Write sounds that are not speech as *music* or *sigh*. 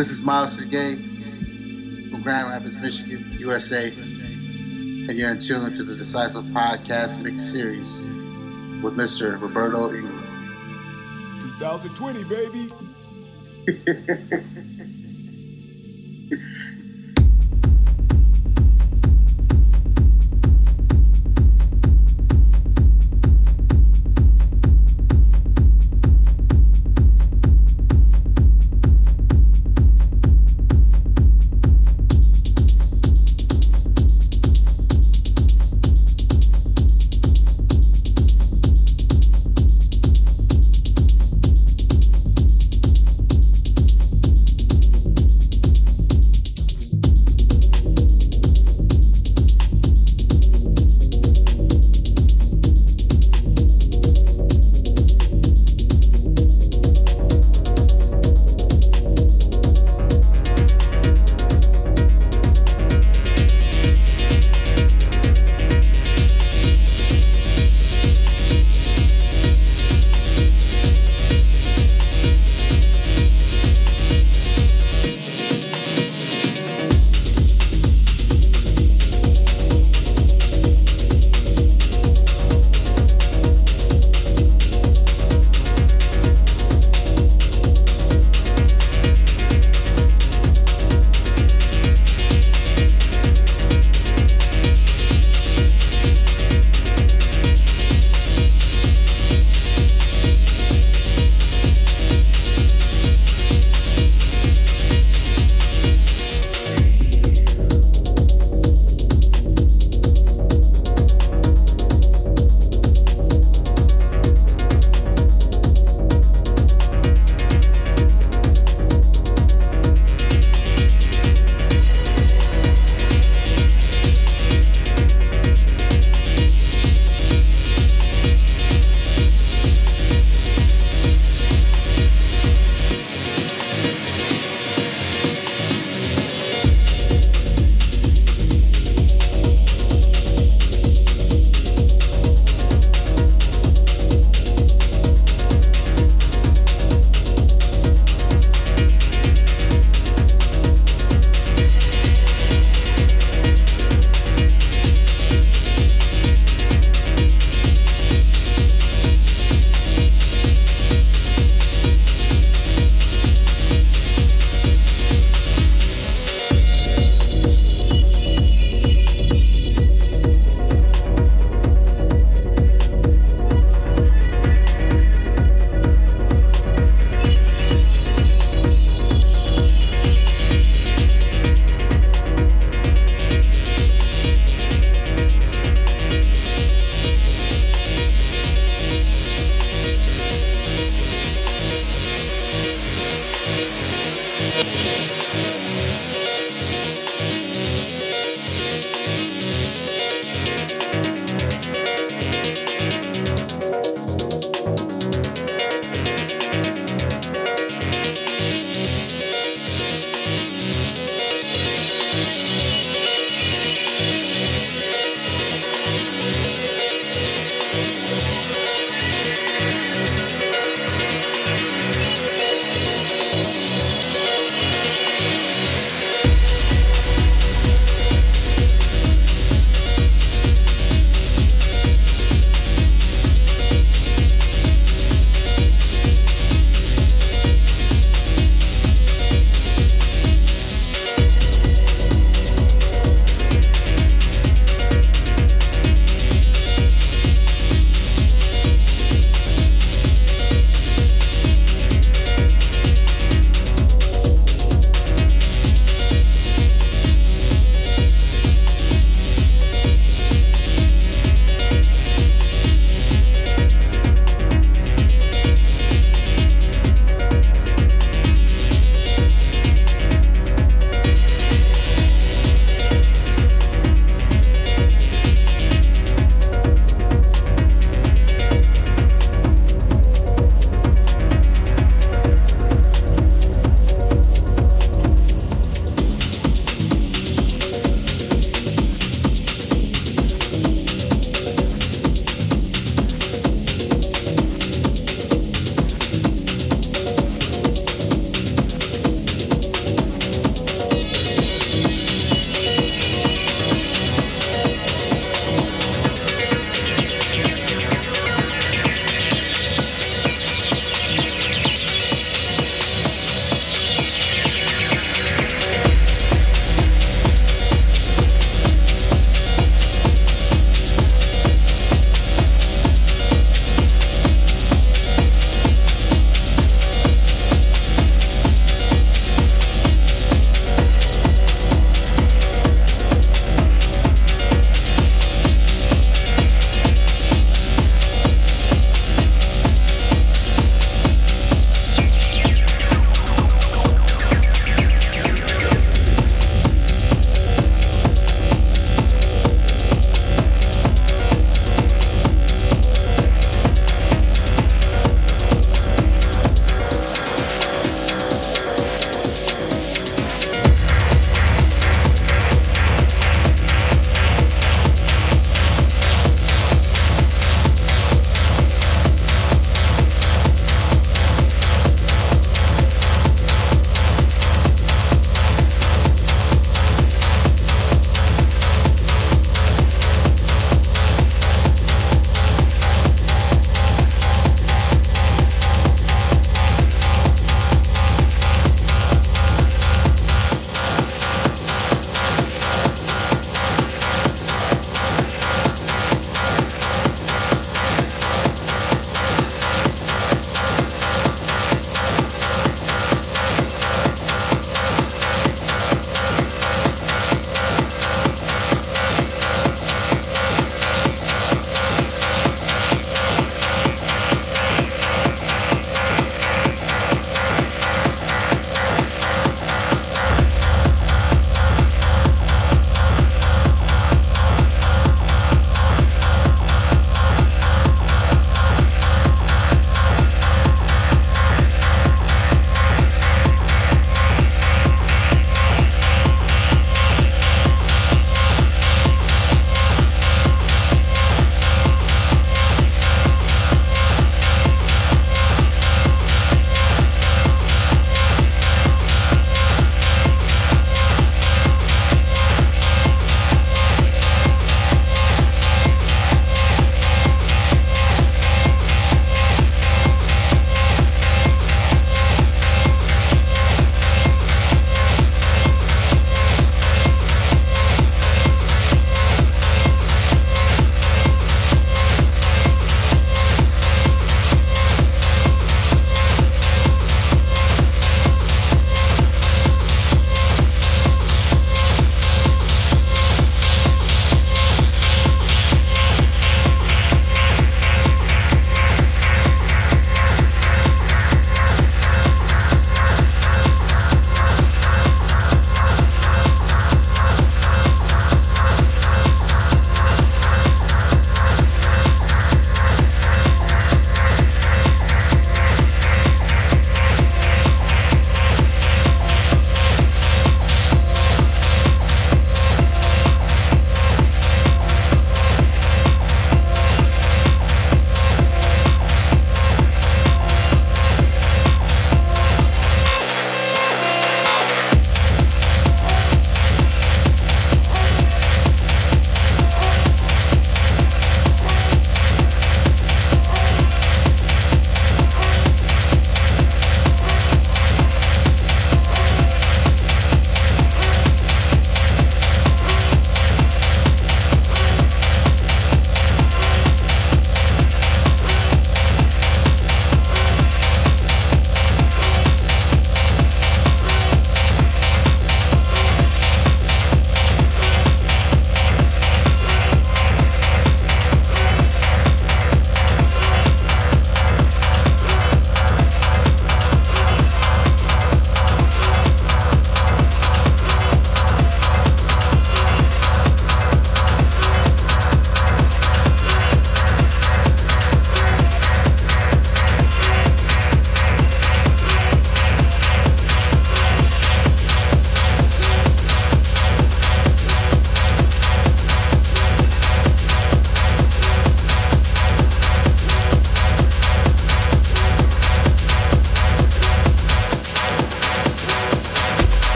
This is Myles Sergey from Grand Rapids, Michigan, USA. And you're in tune to the Decisive Podcast Mixed Series with Mr. Roberto Ingram. 2020, baby. *laughs*